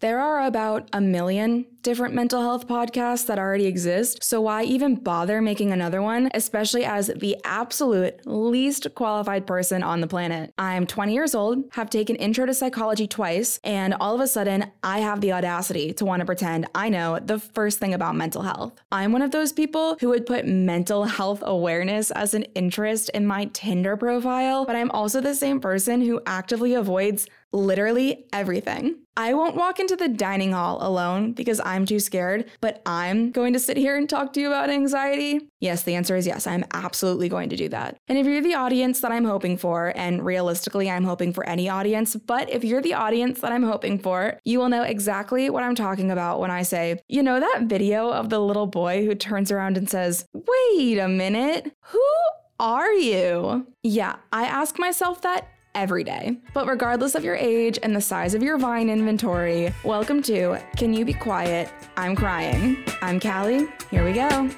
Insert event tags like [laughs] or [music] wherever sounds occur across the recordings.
There are about a million different mental health podcasts that already exist, so why even bother making another one, especially as the absolute least qualified person on the planet? I'm 20 years old, have taken intro to psychology twice, and all of a sudden, I have the audacity to want to pretend I know the first thing about mental health. I'm one of those people who would put mental health awareness as an interest in my Tinder profile, but I'm also the same person who actively avoids literally everything. I won't walk into the dining hall alone because I'm too scared, but I'm going to sit here and talk to you about anxiety. Yes, the answer is yes, I'm absolutely going to do that. And if you're the audience that I'm hoping for, and realistically, I'm hoping for any audience, but if you're the audience that I'm hoping for, you will know exactly what I'm talking about when I say, you know, that video of the little boy who turns around and says, wait a minute, who are you? Yeah, I ask myself that every day. But regardless of your age and the size of your Vine inventory, welcome to Can You Be Quiet? I'm Crying. I'm Cali. Here we go.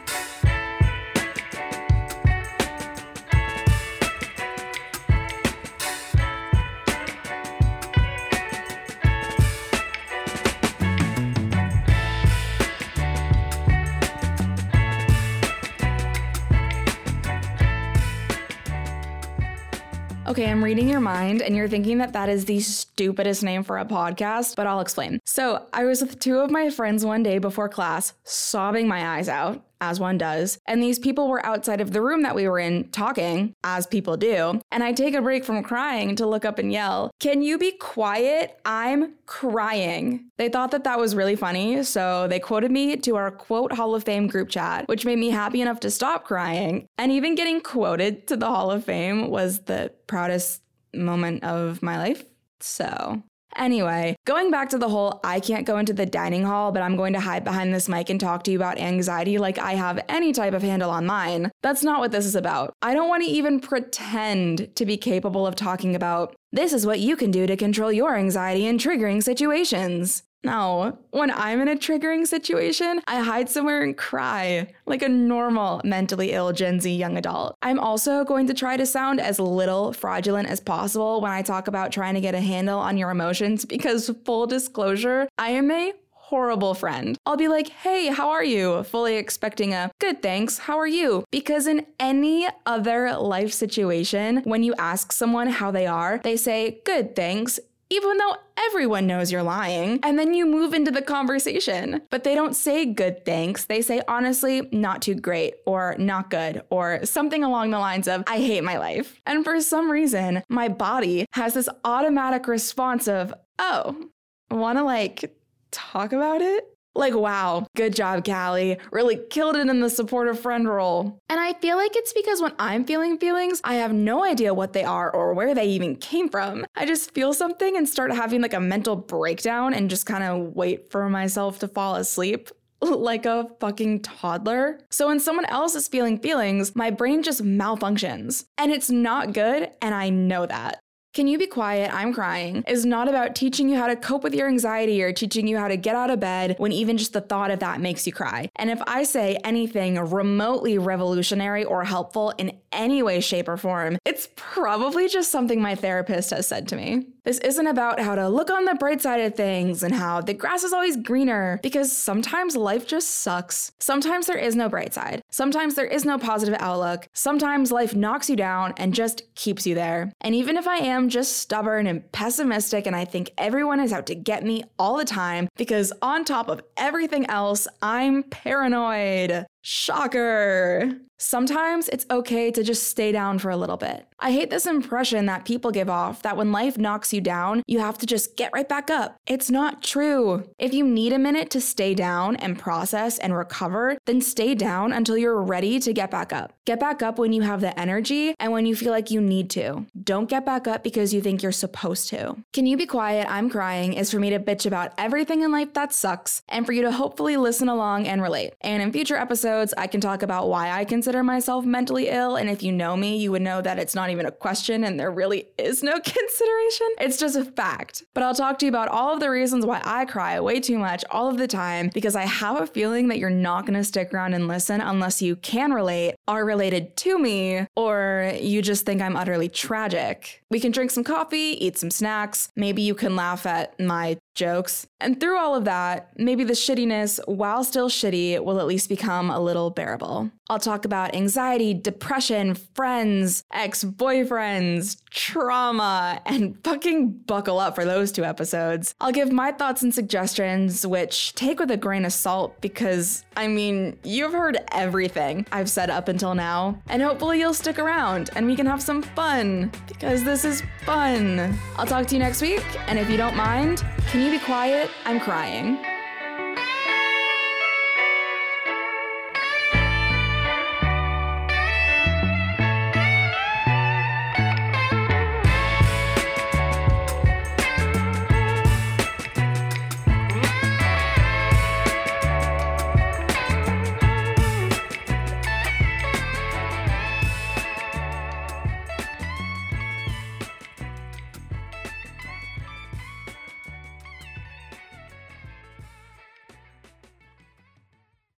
Okay, I'm reading your mind, and you're thinking that that is the stupidest name for a podcast, but I'll explain. So, I was with two of my friends one day before class, sobbing my eyes out as one does. And these people were outside of the room that we were in talking, as people do. And I take a break from crying to look up and yell, Can you be quiet? I'm crying. They thought that that was really funny, so they quoted me to our quote Hall of Fame group chat, which made me happy enough to stop crying. And even getting quoted to the Hall of Fame was the proudest moment of my life. So Anyway, going back to the whole I can't go into the dining hall, but I'm going to hide behind this mic and talk to you about anxiety like I have any type of handle on mine. That's not what this is about. I don't want to even pretend to be capable of talking about this is what you can do to control your anxiety in triggering situations. No, when I'm in a triggering situation, I hide somewhere and cry like a normal mentally ill Gen Z young adult. I'm also going to try to sound as little fraudulent as possible when I talk about trying to get a handle on your emotions because, full disclosure, I am a horrible friend. I'll be like, hey, how are you? Fully expecting a good thanks, how are you? Because in any other life situation, when you ask someone how they are, they say, good thanks, even though everyone knows you're lying. And then you move into the conversation. But they don't say good thanks. They say, honestly, not too great, or not good, or something along the lines of, I hate my life. And for some reason, my body has this automatic response of, oh, wanna like talk about it? Like, wow, good job, Cali. Really killed it in the supportive friend role. And I feel like it's because when I'm feeling feelings, I have no idea what they are or where they even came from. I just feel something and start having like a mental breakdown and just kind of wait for myself to fall asleep [laughs] like a fucking toddler. So when someone else is feeling feelings, my brain just malfunctions. And it's not good, and I know that. Can You Be Quiet? I'm Crying is not about teaching you how to cope with your anxiety or teaching you how to get out of bed when even just the thought of that makes you cry. And if I say anything remotely revolutionary or helpful in any way, shape, or form, it's probably just something my therapist has said to me. This isn't about how to look on the bright side of things and how the grass is always greener, because sometimes life just sucks. Sometimes there is no bright side. Sometimes there is no positive outlook. Sometimes life knocks you down and just keeps you there. And even if I am just stubborn and pessimistic and I think everyone is out to get me all the time, because on top of everything else, I'm paranoid. Shocker. Sometimes it's okay to just stay down for a little bit. I hate this impression that people give off that when life knocks you down, you have to just get right back up. It's not true. If you need a minute to stay down and process and recover, then stay down until you're ready to get back up. Get back up when you have the energy and when you feel like you need to. Don't get back up because you think you're supposed to. Can You Be Quiet? I'm Crying is for me to bitch about everything in life that sucks and for you to hopefully listen along and relate. And in future episodes, episodes, I can talk about why I consider myself mentally ill. And if you know me, you would know that it's not even a question and there really is no [laughs] consideration. It's just a fact. But I'll talk to you about all of the reasons why I cry way too much all of the time because I have a feeling that you're not going to stick around and listen unless you can relate, are related to me, or you just think I'm utterly tragic. We can drink some coffee, eat some snacks. Maybe you can laugh at my jokes. And through all of that, maybe the shittiness, while still shitty, will at least become a little bearable. I'll talk about anxiety, depression, friends, ex boyfriends, trauma, and [laughs] fucking buckle up for those two episodes. I'll give my thoughts and suggestions, which take with a grain of salt because, I mean, you've heard everything I've said up until now, and hopefully you'll stick around and we can have some fun because this is fun. I'll talk to you next week, and if you don't mind, can you be quiet? I'm crying.